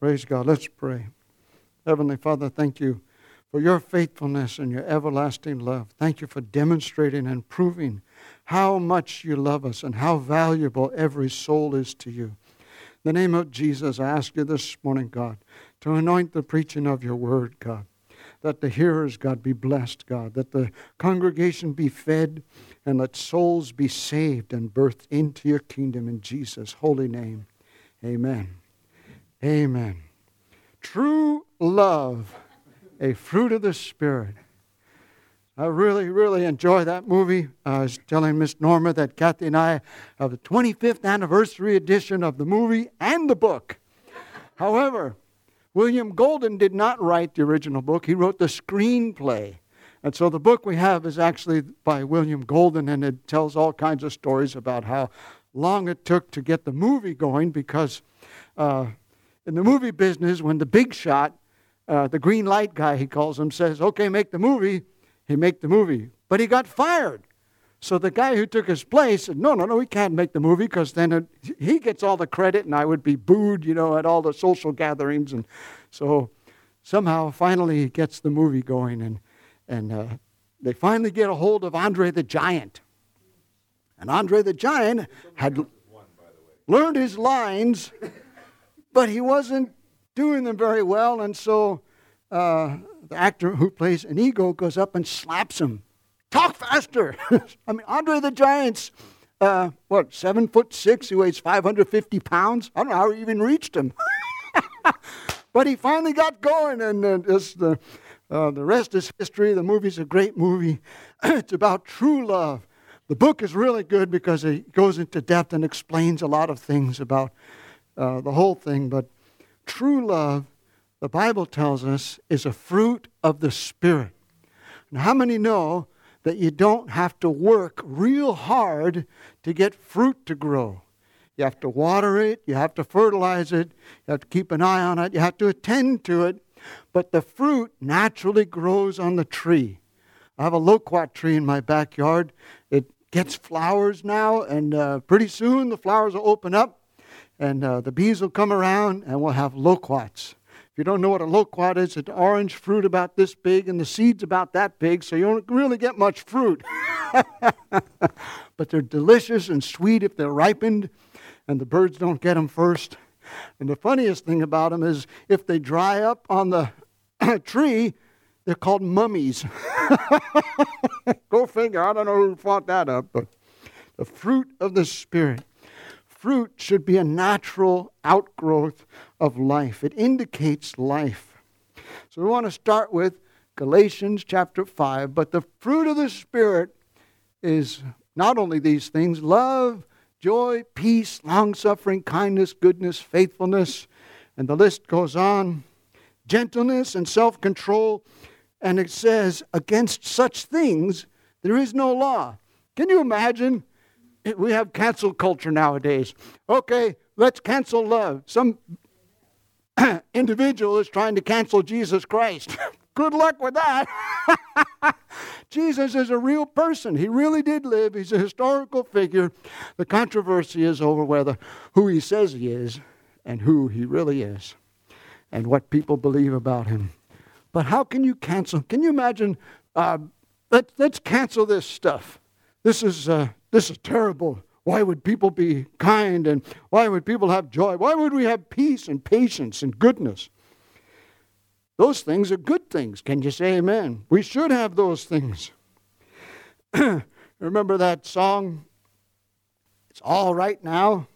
Praise God. Let's pray. Heavenly Father, thank you for your faithfulness and your everlasting love. Thank you for demonstrating and proving how much you love us and how valuable every soul is to you. In the name of Jesus, I ask you this morning, God, to anoint the preaching of your word, God. That the hearers, God, be blessed, God. That the congregation be fed and let souls be saved and birthed into your kingdom in Jesus' holy name. Amen. Amen. True love, a fruit of the Spirit. I really, really enjoy that movie. I was telling Miss Norma that Kathy and I have the 25th anniversary edition of the movie and the book. However, William Goldman did not write the original book, he wrote the screenplay. And so the book we have is actually by William Goldman, and it tells all kinds of stories about how long it took to get the movie going because uh, in the movie business, when the big shot, uh, the green light guy, he calls him, says, okay, make the movie, he make the movie. But he got fired. So the guy who took his place said, no, no, no, we can't make the movie because then it, he gets all the credit and I would be booed, you know, at all the social gatherings. And so somehow, finally, he gets the movie going and, and uh, they finally get a hold of Andre the Giant. And Andre the Giant had learned his lines but he wasn't doing them very well, and so uh, the actor who plays Inigo goes up and slaps him. Talk faster! I mean, Andre the Giant's, uh, what, seven foot six? He weighs 550 pounds? I don't know how he even reached him. but he finally got going, and uh, this, the, uh, the rest is history. The movie's a great movie. it's about true love. The book is really good because it goes into depth and explains a lot of things about uh, the whole thing, but true love, the Bible tells us, is a fruit of the Spirit. Now, how many know that you don't have to work real hard to get fruit to grow? You have to water it, you have to fertilize it, you have to keep an eye on it, you have to attend to it, but the fruit naturally grows on the tree. I have a loquat tree in my backyard. It gets flowers now, and uh, pretty soon the flowers will open up and uh, the bees will come around and we'll have loquats. If you don't know what a loquat is, it's an orange fruit about this big and the seeds about that big, so you don't really get much fruit. but they're delicious and sweet if they're ripened, and the birds don't get them first. And the funniest thing about them is if they dry up on the tree, they're called mummies. Go figure. I don't know who fought that up, but the fruit of the Spirit fruit should be a natural outgrowth of life, it indicates life. So we want to start with Galatians chapter 5, but the fruit of the Spirit is not only these things love, joy, peace, long suffering, kindness, goodness, faithfulness, and the list goes on, gentleness and self control. And it says, against such things there is no law. Can you imagine we have cancel culture nowadays. Okay, let's cancel love. Some individual is trying to cancel Jesus Christ. Good luck with that. Jesus is a real person. He really did live. He's a historical figure. The controversy is over whether who he says he is and who he really is and what people believe about him. But how can you cancel? Can you imagine? Uh, let, let's cancel this stuff. This is uh, this is terrible. Why would people be kind and why would people have joy? Why would we have peace and patience and goodness? Those things are good things. Can you say amen? We should have those things. Remember that song? It's all right now.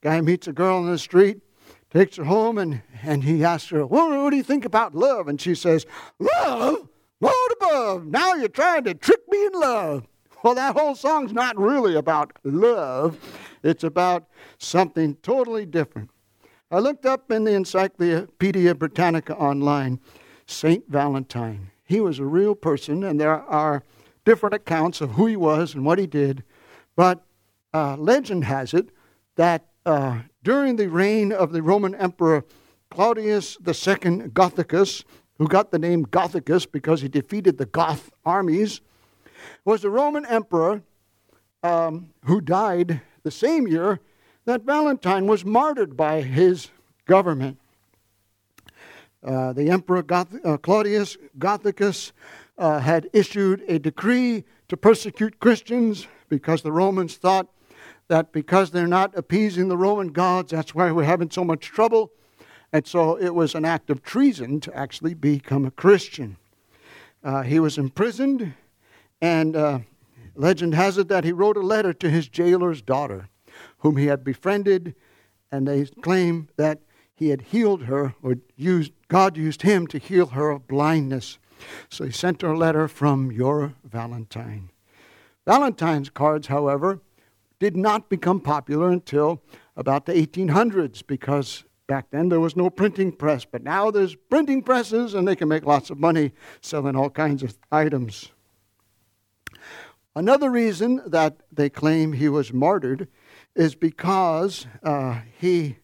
Guy meets a girl in the street, takes her home, and, and he asks her, well, What do you think about love? And she says, Love? Lord above, now you're trying to trick me in love. Well, that whole song's not really about love, it's about something totally different. I looked up in the Encyclopedia Britannica online Saint Valentine. He was a real person, and there are different accounts of who he was and what he did. But uh, legend has it that uh, during the reign of the Roman Emperor Claudius II Gothicus, who got the name Gothicus because he defeated the Goth armies, was a Roman emperor um, who died the same year that Valentine was martyred by his government. Uh, the Emperor Goth- uh, Claudius Gothicus uh, had issued a decree to persecute Christians because the Romans thought that because they're not appeasing the Roman gods, that's why we're having so much trouble. And so it was an act of treason to actually become a Christian. Uh, he was imprisoned, and uh, legend has it that he wrote a letter to his jailer's daughter, whom he had befriended, and they claim that he had healed her, or used, God used him to heal her of blindness. So he sent her a letter from your Valentine. Valentine's cards, however, did not become popular until about the 1800s because back then there was no printing press. But now there's printing presses and they can make lots of money selling all kinds of items. Another reason that they claim he was martyred is because uh, he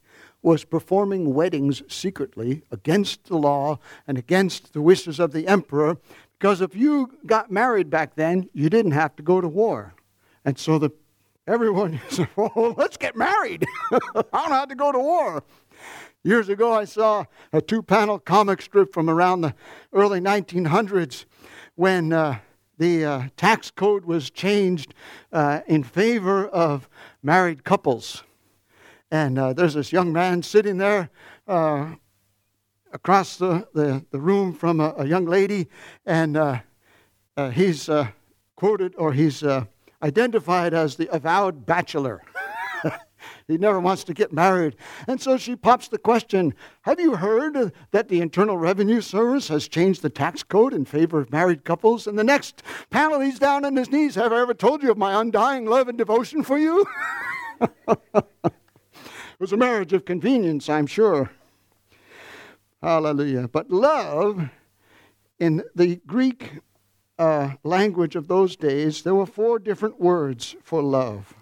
was performing weddings secretly against the law and against the wishes of the emperor. Because if you got married back then, you didn't have to go to war. And so the everyone said, well, let's get married. I don't have to go to war. Years ago, I saw a two panel comic strip from around the early 1900s when uh, the uh, tax code was changed uh, in favor of married couples. And uh, there's this young man sitting there uh, across the, the, the, room from a, a young lady, and uh, he's quoted or he's identified as the avowed bachelor. he never wants to get married. And so she pops the question Have you heard that the Internal Revenue Service has changed the tax code in favor of married couples? And the next panel, he's down on his knees. Have I ever told you of my undying love and devotion for you? it was a marriage of convenience, I'm sure. Hallelujah. But love in the Greek uh, language of those days, there were four different words for love.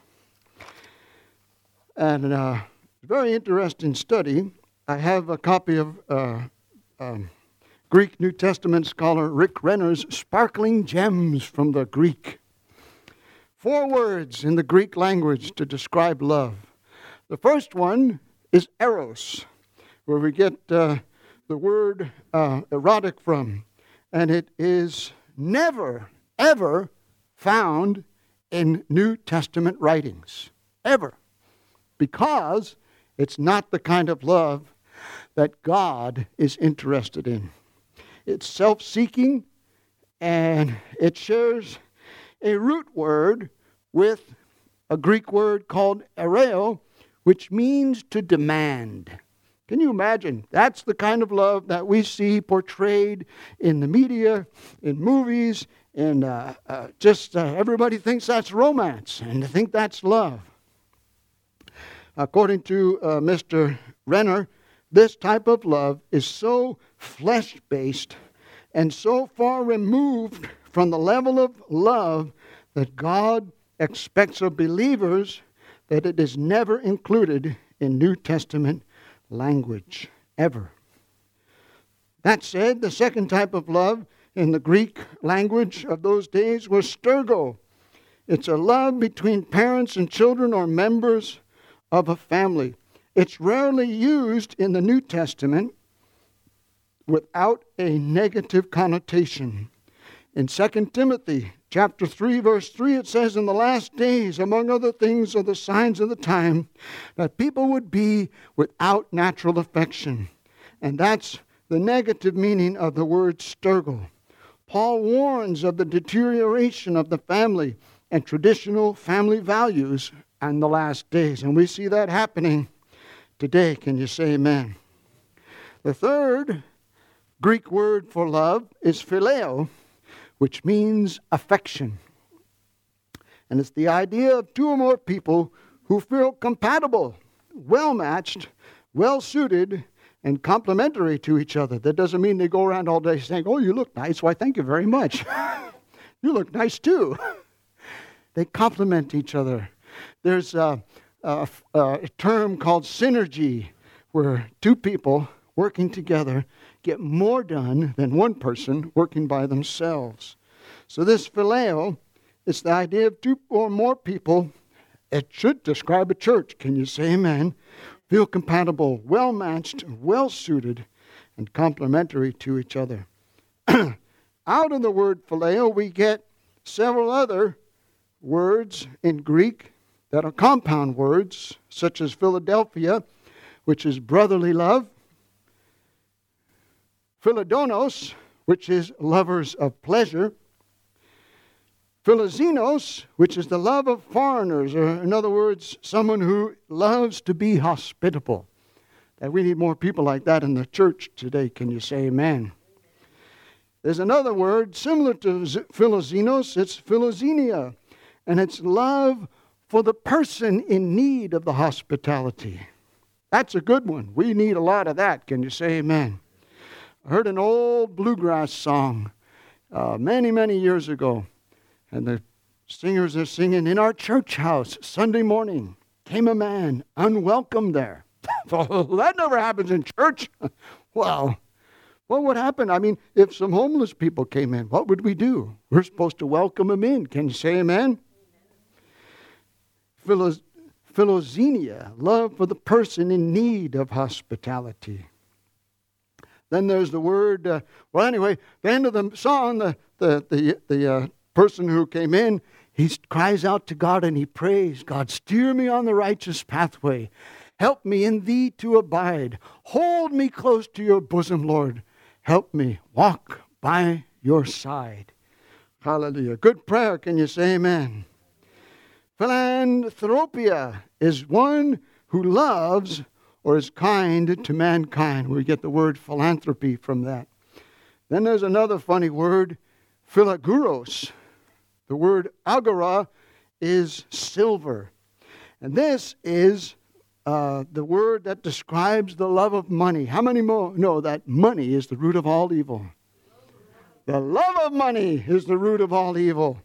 And uh, very interesting study. I have a copy of uh, um, Greek New Testament scholar Rick Renner's Sparkling Gems from the Greek. Four words in the Greek language to describe love. The first one is eros, where we get uh, the word uh, erotic from, and it is never, ever found in New Testament writings. Ever. Because it's not the kind of love that God is interested in. It's self seeking and it shares a root word with a Greek word called ereo, which means to demand. Can you imagine? That's the kind of love that we see portrayed in the media, in movies, and uh, uh, just uh, everybody thinks that's romance and they think that's love. According to uh, Mr. Renner, this type of love is so flesh based and so far removed from the level of love that God expects of believers that it is never included in New Testament language ever. That said, the second type of love in the Greek language of those days was storge. It's a love between parents and children or members of a family. It's rarely used in the New Testament without a negative connotation. In 2 Timothy chapter 3 verse 3 it says in the last days among other things are the signs of the time that people would be without natural affection. And that's the negative meaning of the word storge. Paul warns of the deterioration of the family and traditional family values in the last days. And we see that happening today. Can you say amen? The third Greek word for love is phileo, which means affection. And it's the idea of two or more people who feel compatible, well matched, well suited, and complementary to each other. That doesn't mean they go around all day saying, Oh, you look nice. Why, thank you very much. you look nice too. they complement each other. There's a, a, a term called synergy, where two people working together get more done than one person working by themselves. So, this phileo is the idea of two or more people. It should describe a church. Can you say amen? Feel compatible, well matched, well suited, and complementary to each other. Out of the word phileo, we get several other words in Greek that are compound words, such as Philadelphia, which is brotherly love, Philodonos, which is lovers of pleasure, Philoxenos, which is the love of foreigners, or in other words, someone who loves to be hospitable. That we need more people like that in the church today. Can you say amen? There's another word similar to Philoxenos, it's philoxenia, and it's love for the person in need of the hospitality. That's a good one. We need a lot of that. Can you say amen? I heard an old bluegrass song uh, many, many years ago, and the singers are singing In our church house, Sunday morning, came a man unwelcome there. well, that never happens in church. well, what would happen? I mean, if some homeless people came in, what would we do? We're supposed to welcome them in. Can you say amen? Philos- philoxenia, love for the person in need of hospitality. Then there's the word, uh, well, anyway, the end of the song, the, the, the, the uh, person who came in, he cries out to God and he prays, God, steer me on the righteous pathway. Help me in thee to abide. Hold me close to your bosom, Lord. Help me walk by your side. Hallelujah. Good prayer. Can you say amen? Philanthropia is one who loves or is kind to mankind. We get the word philanthropy from that. Then there's another funny word, philaguros. The word agora is silver. And this is uh, the word that describes the love of money. How many more know that money is the root of all evil? The love of money is the root of all evil.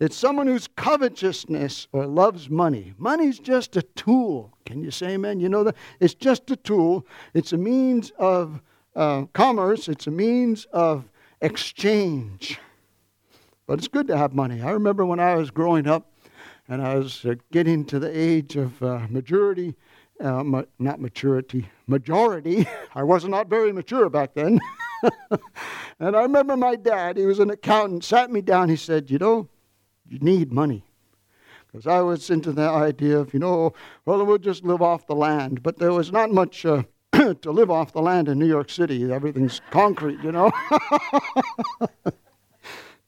It's someone who's covetousness or loves money. Money's just a tool. Can you say amen? You know that? It's just a tool. It's a means of uh, commerce, it's a means of exchange. But it's good to have money. I remember when I was growing up and I was uh, getting to the age of uh, majority, uh, ma- not maturity, majority. I was not very mature back then. and I remember my dad, he was an accountant, sat me down. He said, You know, need money. Because I was into the idea of, you know, well, we'll just live off the land. But there was not much uh, to live off the land in New York City. Everything's concrete, you know.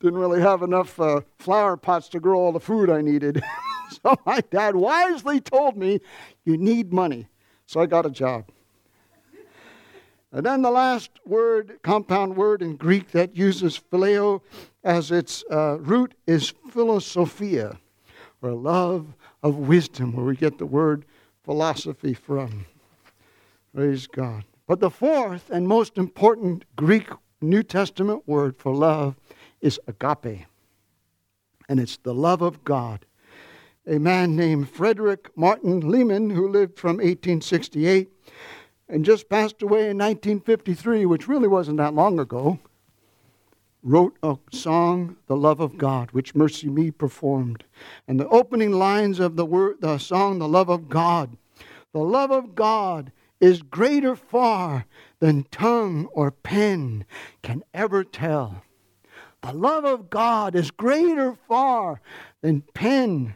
Didn't really have enough uh, flower pots to grow all the food I needed. so my dad wisely told me, you need money. So I got a job. And then the last word, compound word in Greek that uses phileo as its uh, root is philosophia, or love of wisdom, where we get the word philosophy from. Praise God. But the fourth and most important Greek New Testament word for love is agape, and it's the love of God. A man named Frederick Martin Lehman, who lived from 1868 and just passed away in 1953, which really wasn't that long ago wrote a song, The Love of God, which MercyMe performed. And the opening lines of the, word, the song, The Love of God, the love of God is greater far than tongue or pen can ever tell. The love of God is greater far than pen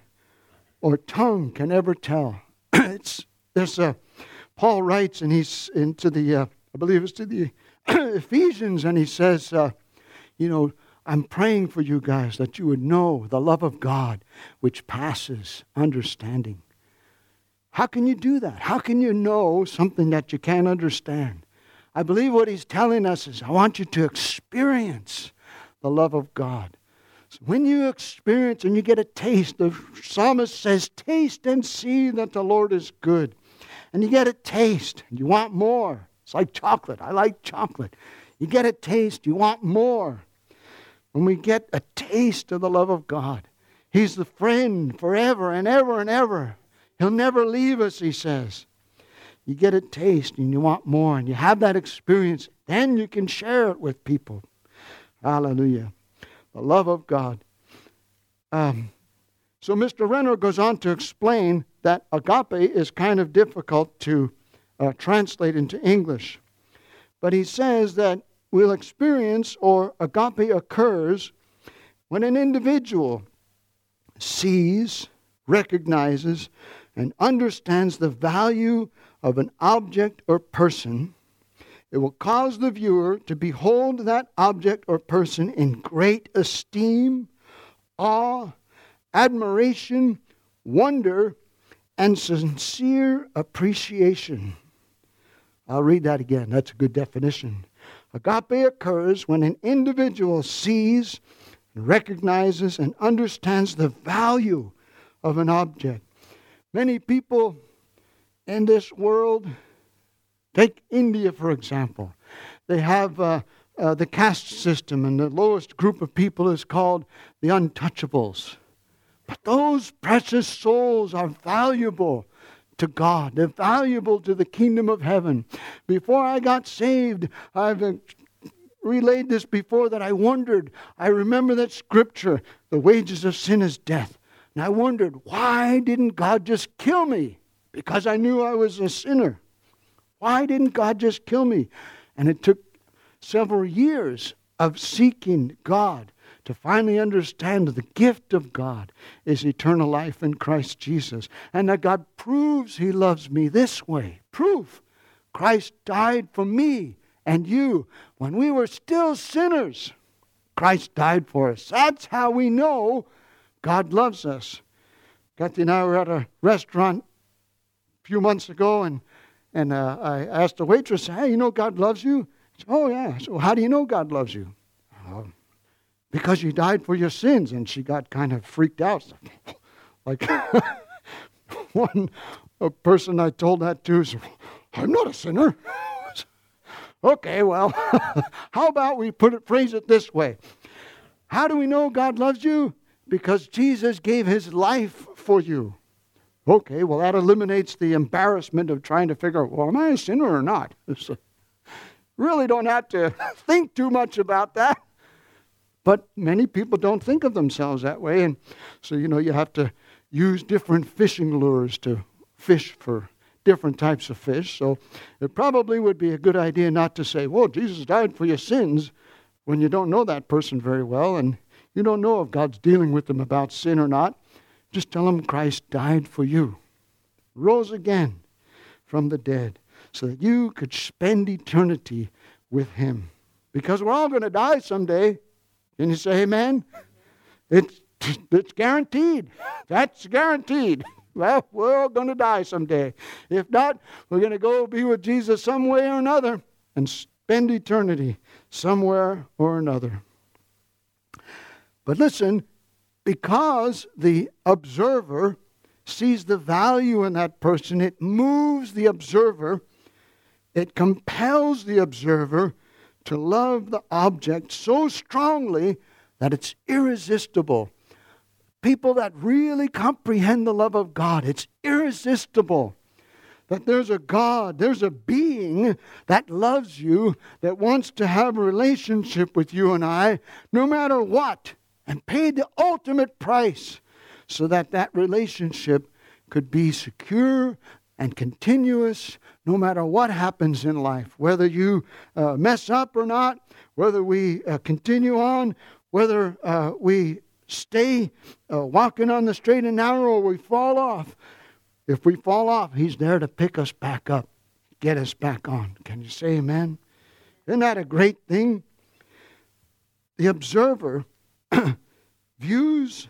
or tongue can ever tell. it's, there's a, Paul writes, and he's into the, uh, I believe it's to the Ephesians, and he says, uh, you know, I'm praying for you guys that you would know the love of God which passes understanding. How can you do that? How can you know something that you can't understand? I believe what he's telling us is I want you to experience the love of God. So when you experience and you get a taste, the psalmist says, Taste and see that the Lord is good. And you get a taste, and you want more. It's like chocolate. I like chocolate. You get a taste, you want more when we get a taste of the love of God. He's the friend forever and ever and ever. He'll never leave us, he says. You get a taste and you want more, and you have that experience, then you can share it with people. Hallelujah. The love of God. Um, so Mr. Renner goes on to explain that agape is kind of difficult to uh, translate into English. But he says that we'll experience or agape occurs when an individual sees, recognizes, and understands the value of an object or person, it will cause the viewer to behold that object or person in great esteem, awe, admiration, wonder, and sincere appreciation. I'll read that again. That's a good definition. Agape occurs when an individual sees, recognizes, and understands the value of an object. Many people in this world, take India for example, they have uh, uh, the caste system, and the lowest group of people is called the untouchables. But those precious souls are valuable to God. They're valuable to the kingdom of heaven. Before I got saved, I've relayed this before that I wondered. I remember that scripture, the wages of sin is death. And I wondered, why didn't God just kill me? Because I knew I was a sinner. Why didn't God just kill me? And it took several years of seeking God to finally understand the gift of God is eternal life in Christ Jesus. And that God proves He loves me this way. Proof. Christ died for me and you when we were still sinners. Christ died for us. That's how we know God loves us. Kathy and I were at a restaurant a few months ago, and, and uh, I asked the waitress, Hey, you know God loves you? Said, oh, yeah. So, how do you know God loves you? Uh, because you died for your sins. And she got kind of freaked out. like one person I told that to said, I'm not a sinner. okay, well, how about we put it, phrase it this way? How do we know God loves you? Because Jesus gave his life for you. Okay, well, that eliminates the embarrassment of trying to figure out, well, am I a sinner or not? Really don't have to think too much about that. But many people don't think of themselves that way. And so, you know, you have to use different fishing lures to fish for different types of fish. So it probably would be a good idea not to say, well, Jesus died for your sins when you don't know that person very well and you don't know if God's dealing with them about sin or not. Just tell them Christ died for you, rose again from the dead, so that you could spend eternity with Him. Because we're all going to die someday. Can you say amen? It's, it's guaranteed. That's guaranteed. Well, we're all going to die someday. If not, we're going to go be with Jesus some way or another and spend eternity somewhere or another. But listen, because the observer sees the value in that person, it moves the observer, it compels the observer to love the object so strongly that it's irresistible. People that really comprehend the love of God, it's irresistible that there's a God, there's a being that loves you, that wants to have a relationship with you and I, no matter what, and paid the ultimate price so that that relationship could be secure and continuous no matter what happens in life, whether you uh, mess up or not, whether we uh, continue on, whether uh, we stay uh, walking on the straight and narrow or we fall off. If we fall off, He's there to pick us back up, get us back on. Can you say amen? Isn't that a great thing? The observer views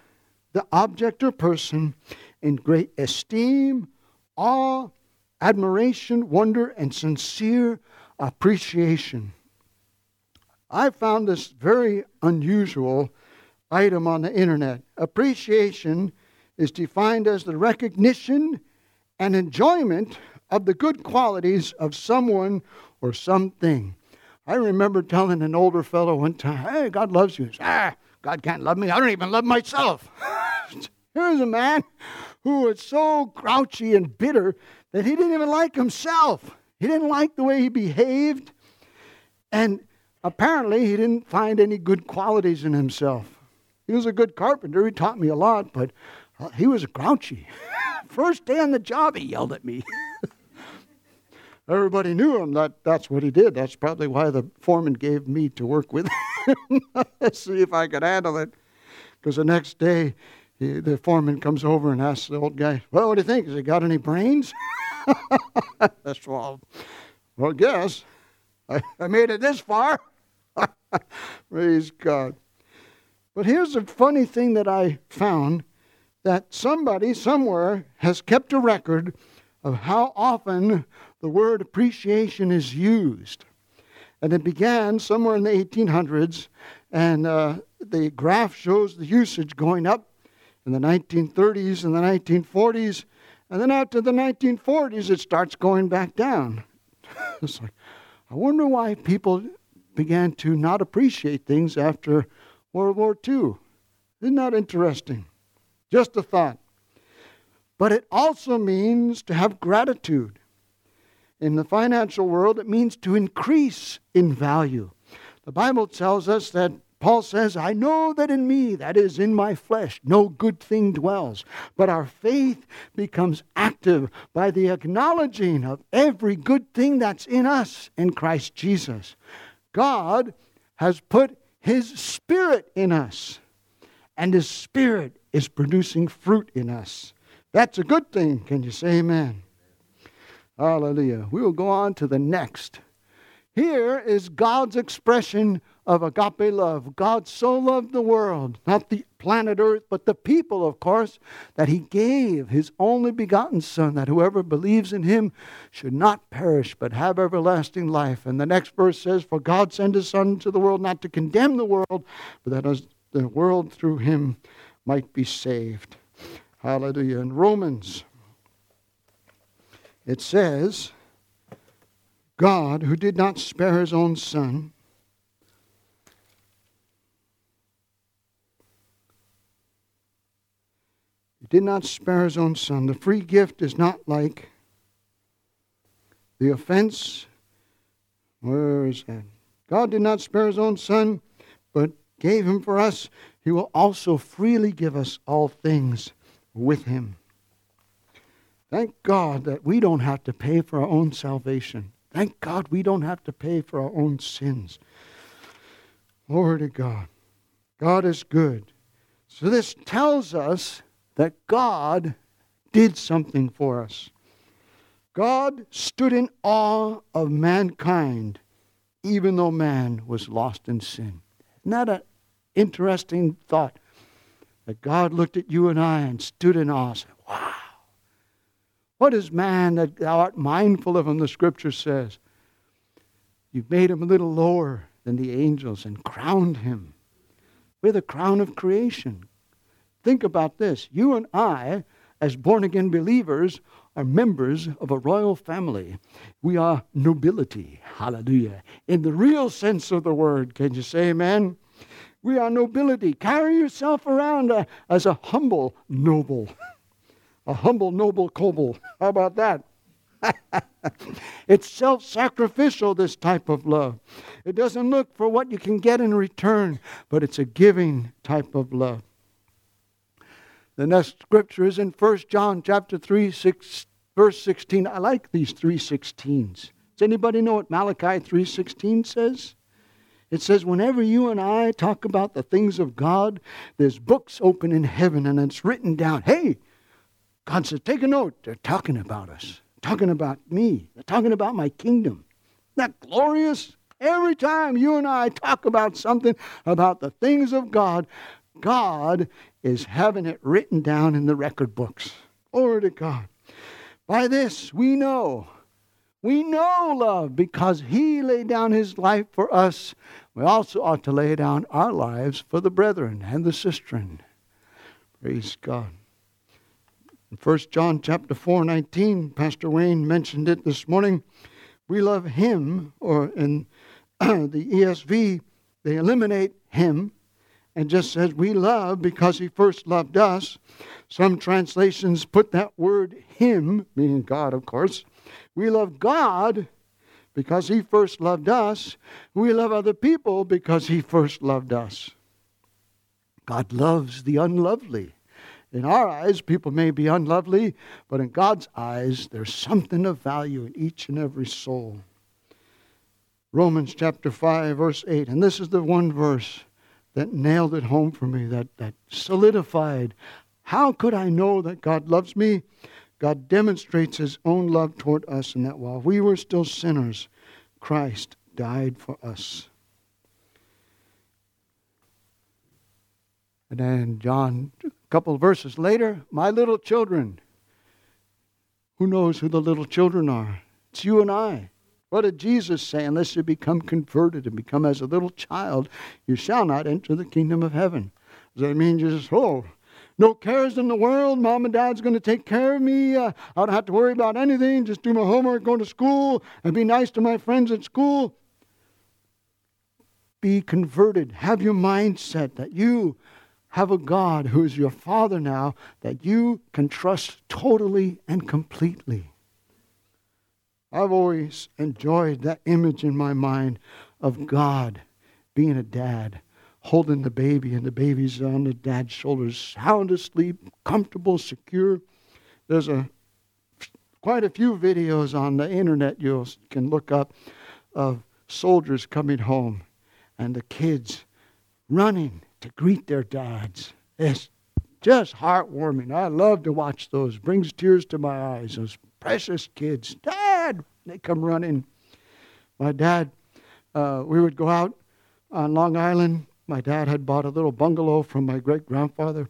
the object or person in great esteem, awe, admiration, wonder, and sincere appreciation. I found this very unusual item on the internet. Appreciation is defined as the recognition and enjoyment of the good qualities of someone or something. I remember telling an older fellow one time, Hey, God loves you. Said, ah, God can't love me. I don't even love myself. Here's a man who was so grouchy and bitter that he didn't even like himself. He didn't like the way he behaved. And apparently, he didn't find any good qualities in himself. He was a good carpenter. He taught me a lot, but uh, he was grouchy. First day on the job, he yelled at me. Everybody knew him. That, that's what he did. That's probably why the foreman gave me to work with. See if I could handle it. Because the next day, he, the foreman comes over and asks the old guy, Well, what do you think? Has he got any brains? That's well, well, guess. I, I made it this far. Praise God. But here's a funny thing that I found that somebody somewhere has kept a record of how often the word appreciation is used. And it began somewhere in the 1800s, and uh, the graph shows the usage going up in the 1930s and the 1940s, and then after the 1940s, it starts going back down. it's like, I wonder why people began to not appreciate things after World War II. Isn't that interesting? Just a thought. But it also means to have gratitude. In the financial world, it means to increase in value. The Bible tells us that Paul says, I know that in me, that is in my flesh, no good thing dwells. But our faith becomes active by the acknowledging of every good thing that's in us in Christ Jesus. God has put his spirit in us, and his spirit is producing fruit in us. That's a good thing. Can you say amen? Hallelujah. We will go on to the next. Here is God's expression of agape love. God so loved the world, not the planet Earth, but the people, of course, that he gave his only begotten Son, that whoever believes in him should not perish, but have everlasting life. And the next verse says, For God sent his Son into the world not to condemn the world, but that the world through him might be saved. Hallelujah. In Romans, it says, God, who did not spare his own Son, did not spare his own son. The free gift is not like the offense. Where is that? God did not spare his own son, but gave him for us. He will also freely give us all things with him. Thank God that we don't have to pay for our own salvation. Thank God we don't have to pay for our own sins. Glory to God. God is good. So this tells us that God did something for us. God stood in awe of mankind, even though man was lost in sin. Isn't that an interesting thought? That God looked at you and I and stood in awe. Said, wow. What is man that thou art mindful of him, the scripture says? You've made him a little lower than the angels and crowned him with a crown of creation. Think about this. You and I, as born again believers, are members of a royal family. We are nobility. Hallelujah. In the real sense of the word. Can you say amen? We are nobility. Carry yourself around uh, as a humble noble. a humble noble kobold. How about that? it's self sacrificial, this type of love. It doesn't look for what you can get in return, but it's a giving type of love. The next scripture is in 1 John chapter 3, 6, verse 16. I like these 316s. Does anybody know what Malachi 3:16 says? It says, whenever you and I talk about the things of God, there's books open in heaven and it's written down. Hey, God says, take a note. They're talking about us, talking about me, they're talking about my kingdom. Isn't that glorious? Every time you and I talk about something about the things of God, God is having it written down in the record books. Glory to God. By this we know. We know love because He laid down His life for us. We also ought to lay down our lives for the brethren and the sistren. Praise God. In 1 John chapter 4, 19, Pastor Wayne mentioned it this morning. We love Him, or in the ESV, they eliminate Him and just says we love because he first loved us. Some translations put that word him, meaning God, of course. We love God because he first loved us. We love other people because he first loved us. God loves the unlovely. In our eyes, people may be unlovely, but in God's eyes, there's something of value in each and every soul. Romans chapter 5, verse 8. And this is the one verse that nailed it home for me, that, that solidified. How could I know that God loves me? God demonstrates his own love toward us in that while we were still sinners, Christ died for us. And then John, a couple of verses later, my little children. Who knows who the little children are? It's you and I. What did Jesus say? Unless you become converted and become as a little child, you shall not enter the kingdom of heaven. Does that mean just, oh, no cares in the world. Mom and dad's going to take care of me. Uh, I don't have to worry about anything. Just do my homework, go to school, and be nice to my friends at school. Be converted. Have your mindset that you have a God who is your Father now that you can trust totally and completely. I've always enjoyed that image in my mind of God being a dad, holding the baby, and the baby's on the dad's shoulders, sound asleep, comfortable, secure. There's a quite a few videos on the internet you can look up of soldiers coming home and the kids running to greet their dads. It's just heartwarming. I love to watch those. Brings tears to my eyes. Those precious kids. Dad! They come running. My dad, uh, we would go out on Long Island. My dad had bought a little bungalow from my great grandfather.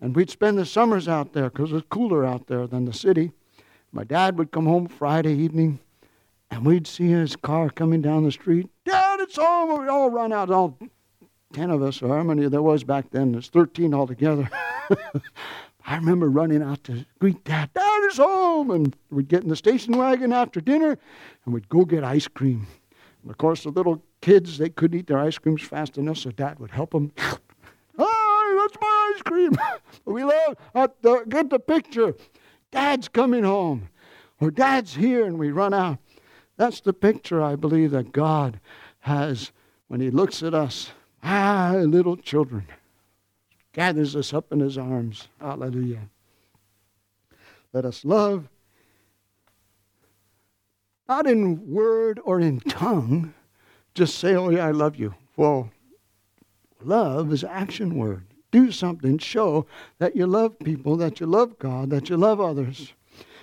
And we'd spend the summers out there because it was cooler out there than the city. My dad would come home Friday evening and we'd see his car coming down the street. Dad, it's home. We'd all run out, all 10 of us, or how many there was back then. There's 13 altogether. I remember running out to greet Dad. Dad home! And we'd get in the station wagon after dinner and we'd go get ice cream. And of course, the little kids, they couldn't eat their ice creams fast enough, so Dad would help them. oh, that's my ice cream! we love, uh, the, get the picture. Dad's coming home. Or Dad's here, and we run out. That's the picture I believe that God has when He looks at us Ah, little children. Gathers us up in his arms. Hallelujah. Let us love, not in word or in tongue, just say, Oh, yeah, I love you. Well, love is action word. Do something, show that you love people, that you love God, that you love others.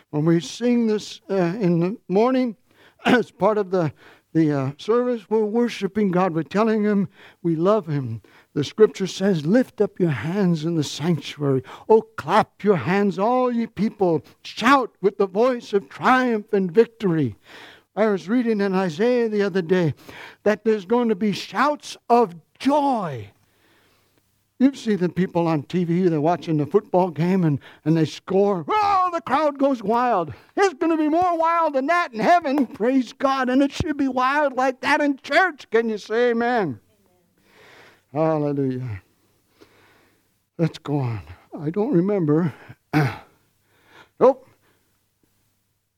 When we sing this uh, in the morning, as part of the the uh, service, we're worshiping God. We're telling Him we love Him. The scripture says, Lift up your hands in the sanctuary. Oh, clap your hands, all ye people. Shout with the voice of triumph and victory. I was reading in Isaiah the other day that there's going to be shouts of joy you see the people on TV, they're watching the football game and, and they score. Oh, the crowd goes wild. It's going to be more wild than that in heaven. Praise God. And it should be wild like that in church. Can you say amen? Hallelujah. Let's go on. I don't remember. nope.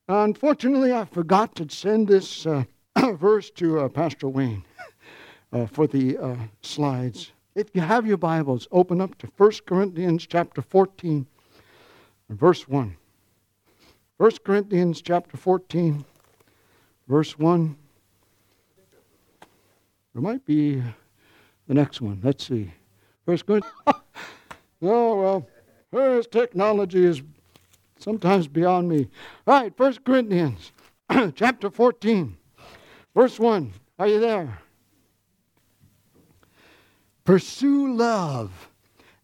Unfortunately, I forgot to send this uh, verse to uh, Pastor Wayne uh, for the uh, slides. If you have your Bibles, open up to 1 Corinthians chapter 14, verse 1. 1 Corinthians chapter 14, verse 1. There might be the next one. Let's see. First Corinthians. oh, well, first technology is sometimes beyond me. All right, First Corinthians chapter 14, verse 1. Are you there? Pursue love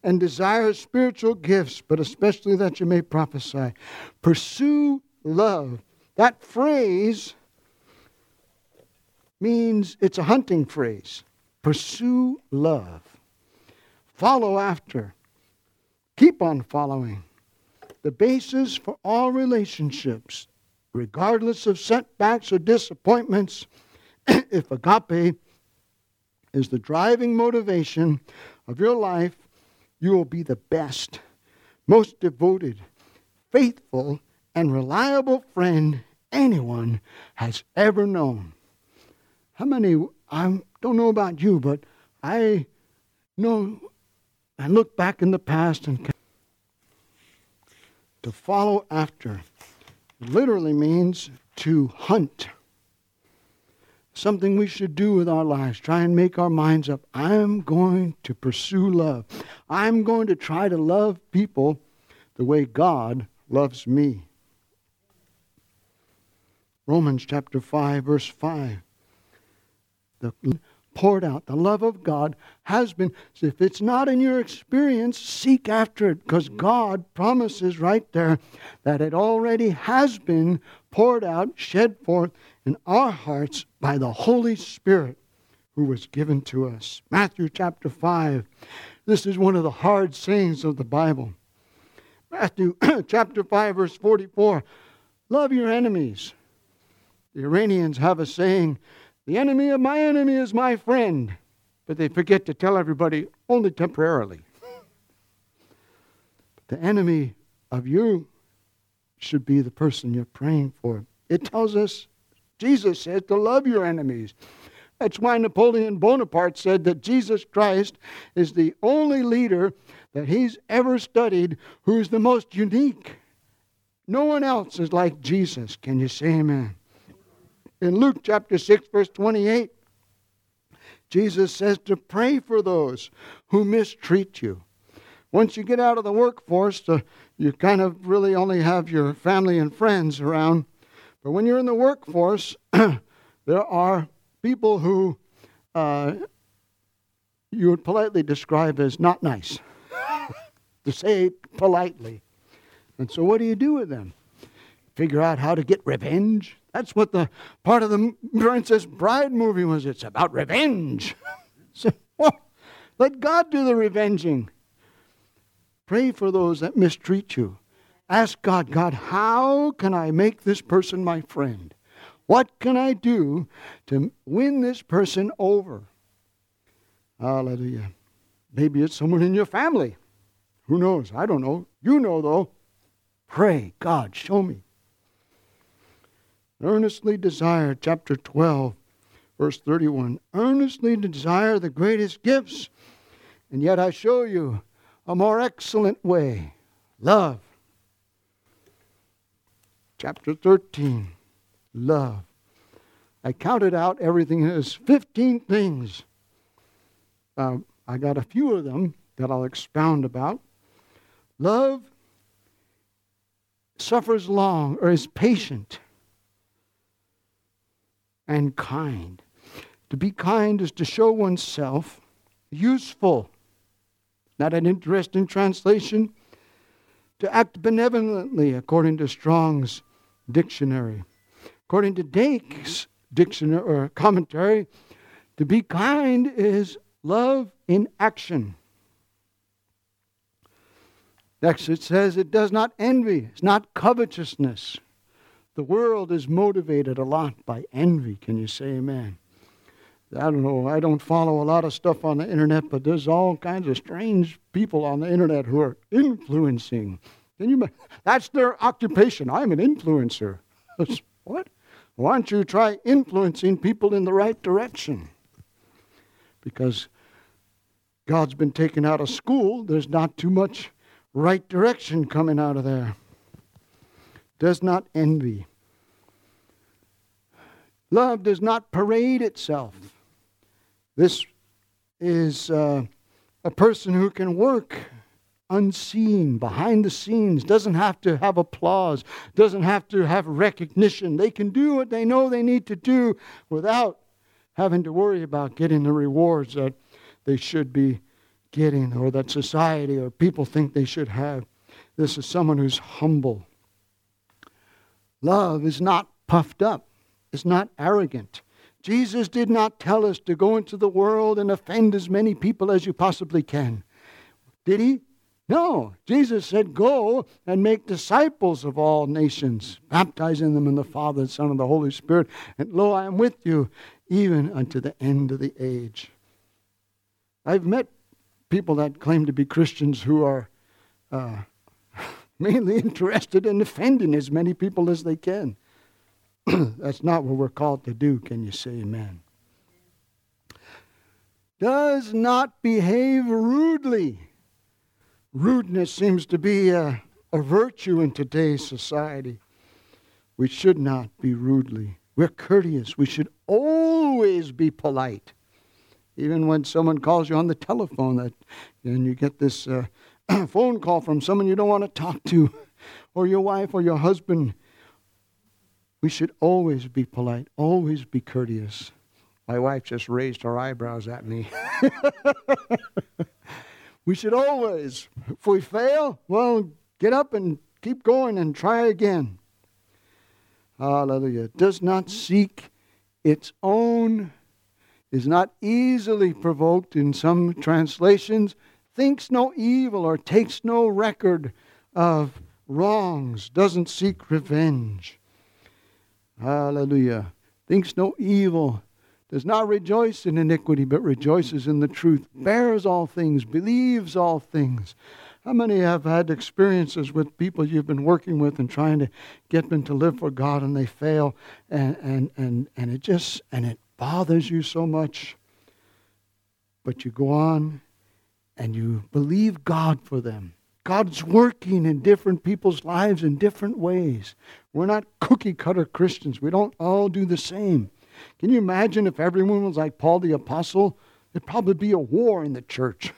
and desire spiritual gifts, but especially that you may prophesy. Pursue love. That phrase means it's a hunting phrase. Pursue love. Follow after. Keep on following. The basis for all relationships, regardless of setbacks or disappointments, if agape is the driving motivation of your life, you will be the best, most devoted, faithful, and reliable friend anyone has ever known. How many, I don't know about you, but I know I look back in the past and To follow after literally means to hunt. Something we should do with our lives. Try and make our minds up. I'm going to pursue love. I'm going to try to love people the way God loves me. Romans chapter 5, verse 5. The poured out, the love of God has been. So if it's not in your experience, seek after it because God promises right there that it already has been poured out, shed forth in our hearts by the Holy Spirit who was given to us. Matthew chapter 5. This is one of the hard sayings of the Bible. Matthew chapter 5, verse 44. Love your enemies. The Iranians have a saying, the enemy of my enemy is my friend. But they forget to tell everybody only temporarily. The enemy of you should be the person you're praying for. It tells us, Jesus said, to love your enemies. That's why Napoleon Bonaparte said that Jesus Christ is the only leader that he's ever studied who's the most unique. No one else is like Jesus. Can you say amen? In Luke chapter 6, verse 28, Jesus says to pray for those who mistreat you. Once you get out of the workforce, uh, you kind of really only have your family and friends around. But when you're in the workforce, there are people who uh, you would politely describe as not nice, to say it politely. And so, what do you do with them? Figure out how to get revenge? That's what the part of the Princess Bride movie was. It's about revenge. so, well, let God do the revenging. Pray for those that mistreat you. Ask God, God, how can I make this person my friend? What can I do to win this person over? Hallelujah. Maybe it's someone in your family. Who knows? I don't know. You know, though. Pray, God, show me earnestly desire, chapter 12, verse 31, earnestly desire the greatest gifts, and yet I show you a more excellent way love. Chapter 13, love. I counted out everything as 15 things. Uh, I got a few of them that I'll expound about. Love suffers long or is patient and kind. To be kind is to show oneself useful, not an interesting translation. To act benevolently, according to Strong's dictionary. According to Dake's dictionary or commentary, to be kind is love in action. Next, it says it does not envy, it's not covetousness. The world is motivated a lot by envy. Can you say amen? I don't know. I don't follow a lot of stuff on the internet, but there's all kinds of strange people on the internet who are influencing. Can you? That's their occupation. I'm an influencer. what? Why don't you try influencing people in the right direction? Because God's been taken out of school. There's not too much right direction coming out of there does not envy. Love does not parade itself. This is uh, a person who can work unseen, behind the scenes, doesn't have to have applause, doesn't have to have recognition. They can do what they know they need to do without having to worry about getting the rewards that they should be getting or that society or people think they should have. This is someone who's humble. Love is not puffed up, it's not arrogant. Jesus did not tell us to go into the world and offend as many people as you possibly can. Did he? No. Jesus said, Go and make disciples of all nations, baptizing them in the Father, the Son, and the Holy Spirit. And lo, I am with you even unto the end of the age. I've met people that claim to be Christians who are uh, mainly interested in offending as many people as they can. That's not what we're called to do. Can you say amen? Does not behave rudely. Rudeness seems to be a, a virtue in today's society. We should not be rudely. We're courteous. We should always be polite. Even when someone calls you on the telephone that, and you get this uh, phone call from someone you don't want to talk to, or your wife or your husband, we should always be polite, always be courteous. My wife just raised her eyebrows at me. we should always, if we fail, well, get up and keep going and try again. Hallelujah. Does not seek its own, is not easily provoked in some translations, thinks no evil or takes no record of wrongs, doesn't seek revenge. Hallelujah. Thinks no evil, does not rejoice in iniquity, but rejoices in the truth, bears all things, believes all things. How many have had experiences with people you've been working with and trying to get them to live for God and they fail and, and, and, and it just and it bothers you so much. But you go on and you believe God for them. God's working in different people's lives in different ways. We're not cookie cutter Christians. We don't all do the same. Can you imagine if everyone was like Paul the Apostle? There'd probably be a war in the church.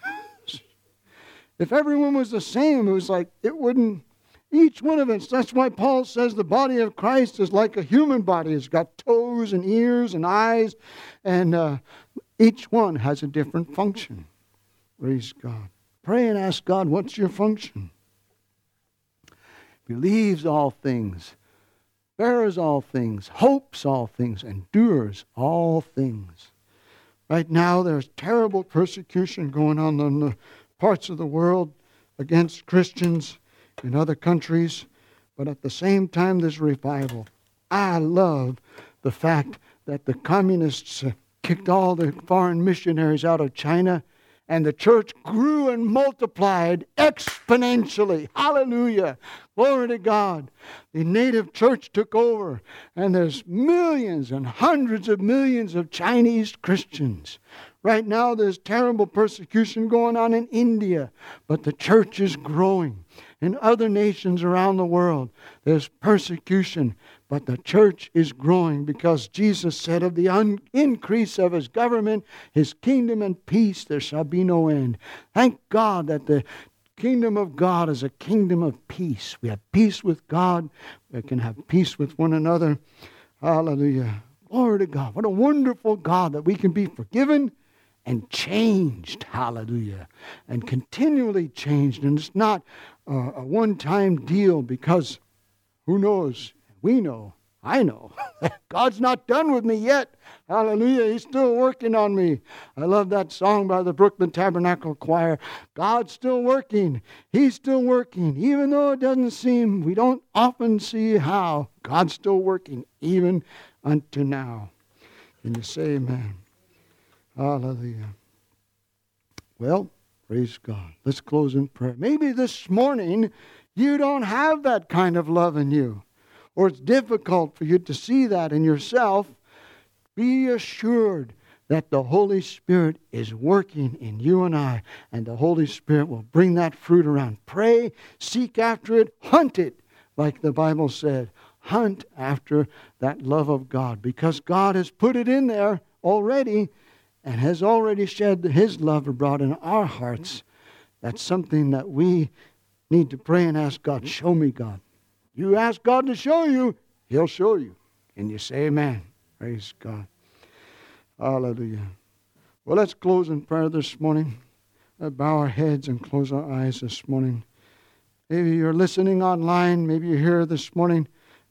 if everyone was the same, it was like it wouldn't. Each one of us, that's why Paul says the body of Christ is like a human body. It's got toes and ears and eyes, and uh, each one has a different function. Praise God. Pray and ask God, what's your function? Believes all things, bears all things, hopes all things, endures all things. Right now, there's terrible persecution going on in the parts of the world against Christians in other countries, but at the same time, there's revival. I love the fact that the communists kicked all the foreign missionaries out of China and the church grew and multiplied exponentially. Hallelujah. Glory to God. The native church took over, and there's millions and hundreds of millions of Chinese Christians. Right now, there's terrible persecution going on in India, but the church is growing. In other nations around the world, there's persecution, but the church is growing because Jesus said, Of the un- increase of his government, his kingdom, and peace, there shall be no end. Thank God that the kingdom of God is a kingdom of peace. We have peace with God, we can have peace with one another. Hallelujah. Glory to God. What a wonderful God that we can be forgiven and changed. Hallelujah. And continually changed. And it's not a one time deal because who knows? We know. I know. God's not done with me yet. Hallelujah. He's still working on me. I love that song by the Brooklyn Tabernacle Choir. God's still working. He's still working. Even though it doesn't seem, we don't often see how. God's still working, even unto now. Can you say amen? Hallelujah. Well, praise God. Let's close in prayer. Maybe this morning you don't have that kind of love in you or it's difficult for you to see that in yourself, be assured that the Holy Spirit is working in you and I, and the Holy Spirit will bring that fruit around. Pray, seek after it, hunt it, like the Bible said. Hunt after that love of God because God has put it in there already and has already shed His love abroad in our hearts. That's something that we need to pray and ask God, show me, God. You ask God to show you, He'll show you. And you say amen. Praise God. Hallelujah. Well, let's close in prayer this morning. Let's bow our heads and close our eyes this morning. Maybe you're listening online. Maybe you're here this morning.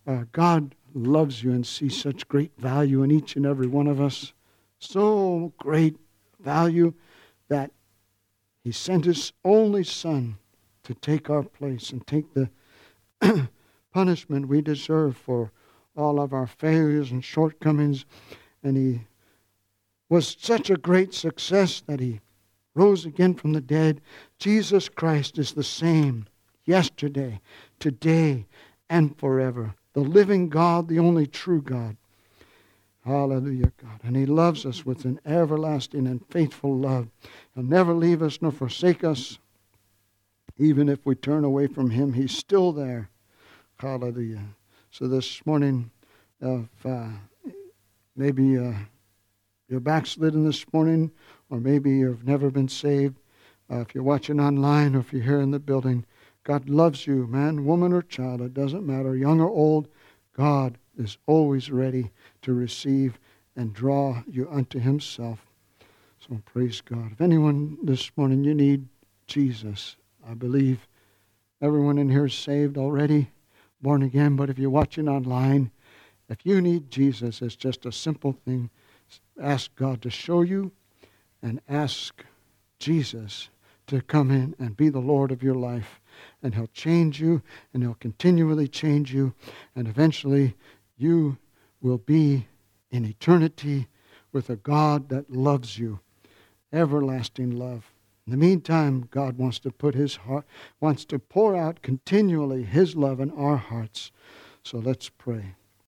Uh, God loves you and sees such great value in each and every one of us. So great value that He sent His only Son to take our place and take the punishment we deserve for all of our failures and shortcomings. And he was such a great success that he rose again from the dead. Jesus Christ is the same yesterday, today, and forever. The living God, the only true God. Hallelujah, God. And He loves us with an everlasting and faithful love. He'll never leave us nor forsake us. Even if we turn away from Him, He's still there. Hallelujah. So this morning, if uh, maybe uh, you're backslidden this morning, or maybe you've never been saved, uh, if you're watching online or if you're here in the building, God loves you, man, woman, or child. It doesn't matter, young or old. God is always ready to receive and draw you unto Himself. So praise God. If anyone this morning you need Jesus, I believe everyone in here is saved already, born again. But if you're watching online, if you need Jesus, it's just a simple thing. Ask God to show you and ask Jesus to come in and be the Lord of your life. And He'll change you and He'll continually change you. And eventually you will be in eternity with a God that loves you. Everlasting love. In the meantime, God wants to put his heart, wants to pour out continually his love in our hearts. So let's pray.